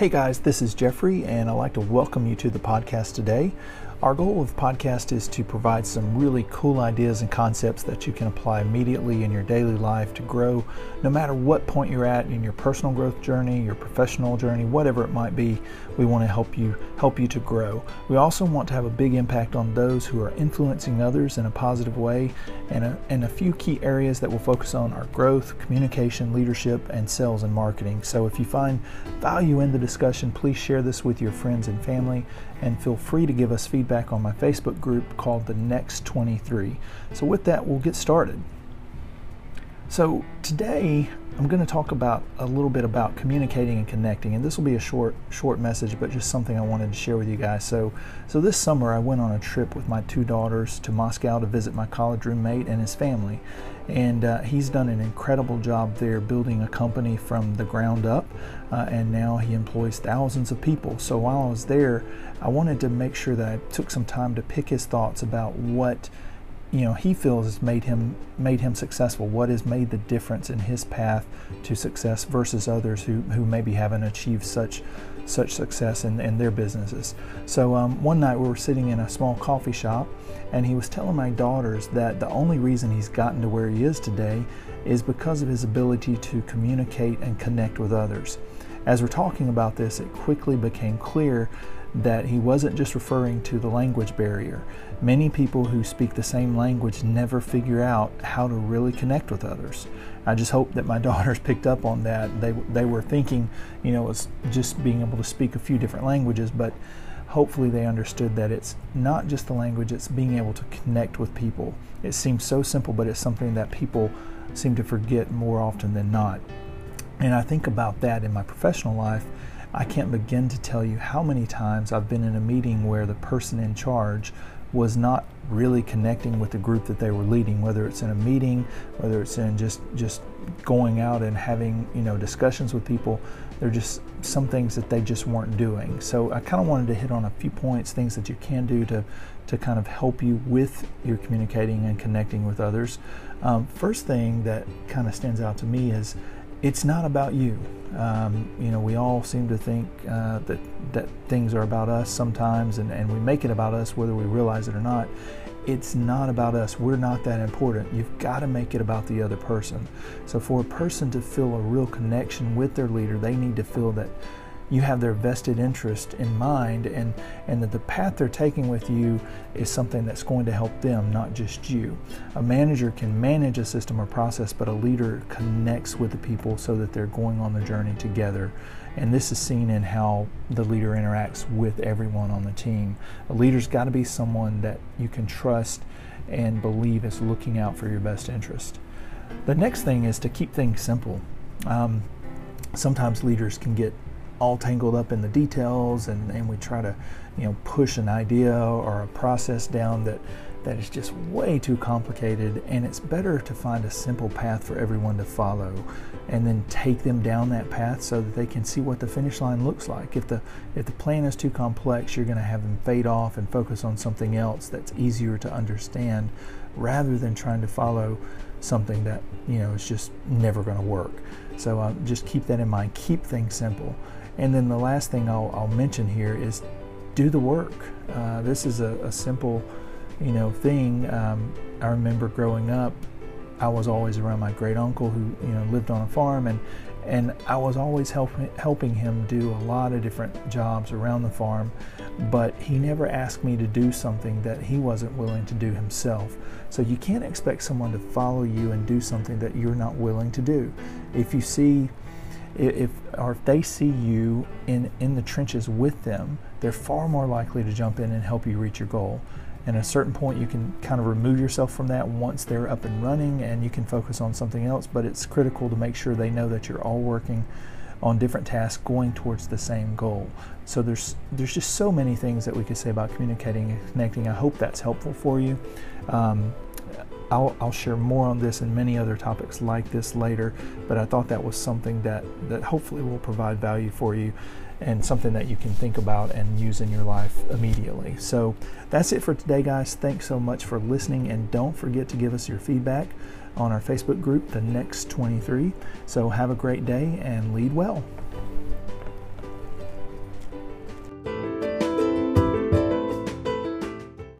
Hey guys, this is Jeffrey, and I'd like to welcome you to the podcast today. Our goal with podcast is to provide some really cool ideas and concepts that you can apply immediately in your daily life to grow no matter what point you're at in your personal growth journey, your professional journey, whatever it might be. We want to help you help you to grow. We also want to have a big impact on those who are influencing others in a positive way and a, and a few key areas that we'll focus on our growth, communication, leadership, and sales and marketing. So if you find value in the discussion, please share this with your friends and family and feel free to give us feedback on my Facebook group called The Next 23. So, with that, we'll get started. So, today I'm going to talk about a little bit about communicating and connecting, and this will be a short, short message, but just something I wanted to share with you guys. So, so this summer I went on a trip with my two daughters to Moscow to visit my college roommate and his family, and uh, he's done an incredible job there building a company from the ground up, uh, and now he employs thousands of people. So while I was there, I wanted to make sure that I took some time to pick his thoughts about what you know he feels has made him made him successful. What has made the difference in his path to success versus others who, who maybe haven't achieved such such success in, in their businesses? So um, one night we were sitting in a small coffee shop and he was telling my daughters that the only reason he's gotten to where he is today is because of his ability to communicate and connect with others as we're talking about this it quickly became clear that he wasn't just referring to the language barrier. Many people who speak the same language never figure out how to really connect with others. I just hope that my daughters picked up on that. They, they were thinking, you know, it's just being able to speak a few different languages, but hopefully they understood that it's not just the language, it's being able to connect with people. It seems so simple, but it's something that people seem to forget more often than not. And I think about that in my professional life I can't begin to tell you how many times I've been in a meeting where the person in charge was not really connecting with the group that they were leading whether it's in a meeting whether it's in just just going out and having you know discussions with people. There are just some things that they just weren't doing. So i kind of wanted to hit on a few points things that you can do to to kind of help you with your communicating and connecting with others. Um, first thing that kind of stands out to me is it's not about you. Um, you know, we all seem to think uh, that that things are about us sometimes, and, and we make it about us whether we realize it or not. It's not about us. We're not that important. You've got to make it about the other person. So, for a person to feel a real connection with their leader, they need to feel that you have their vested interest in mind and, and that the path they're taking with you is something that's going to help them, not just you. A manager can manage a system or process, but a leader connects with the people so that they're going on the journey together. And this is seen in how the leader interacts with everyone on the team. A leader's got to be someone that you can trust and believe is looking out for your best interest. The next thing is to keep things simple. Um, sometimes leaders can get all tangled up in the details and, and we try to you know push an idea or a process down that that is just way too complicated. And it's better to find a simple path for everyone to follow and then take them down that path so that they can see what the finish line looks like. If the if the plan is too complex you're going to have them fade off and focus on something else that's easier to understand rather than trying to follow something that you know is just never going to work. So uh, just keep that in mind. Keep things simple and then the last thing I'll, I'll mention here is do the work. Uh, this is a, a, simple, you know, thing. Um, I remember growing up, I was always around my great uncle who, you know, lived on a farm, and and I was always helping helping him do a lot of different jobs around the farm, but he never asked me to do something that he wasn't willing to do himself. So you can't expect someone to follow you and do something that you're not willing to do. If you see if or if they see you in in the trenches with them, they're far more likely to jump in and help you reach your goal. And at a certain point, you can kind of remove yourself from that once they're up and running, and you can focus on something else. But it's critical to make sure they know that you're all working on different tasks going towards the same goal. So there's there's just so many things that we could say about communicating and connecting. I hope that's helpful for you. Um, I'll, I'll, share more on this and many other topics like this later, but I thought that was something that, that hopefully will provide value for you and something that you can think about and use in your life immediately. So that's it for today, guys. Thanks so much for listening, and don't forget to give us your feedback on our Facebook group, The Next 23. So have a great day and lead well.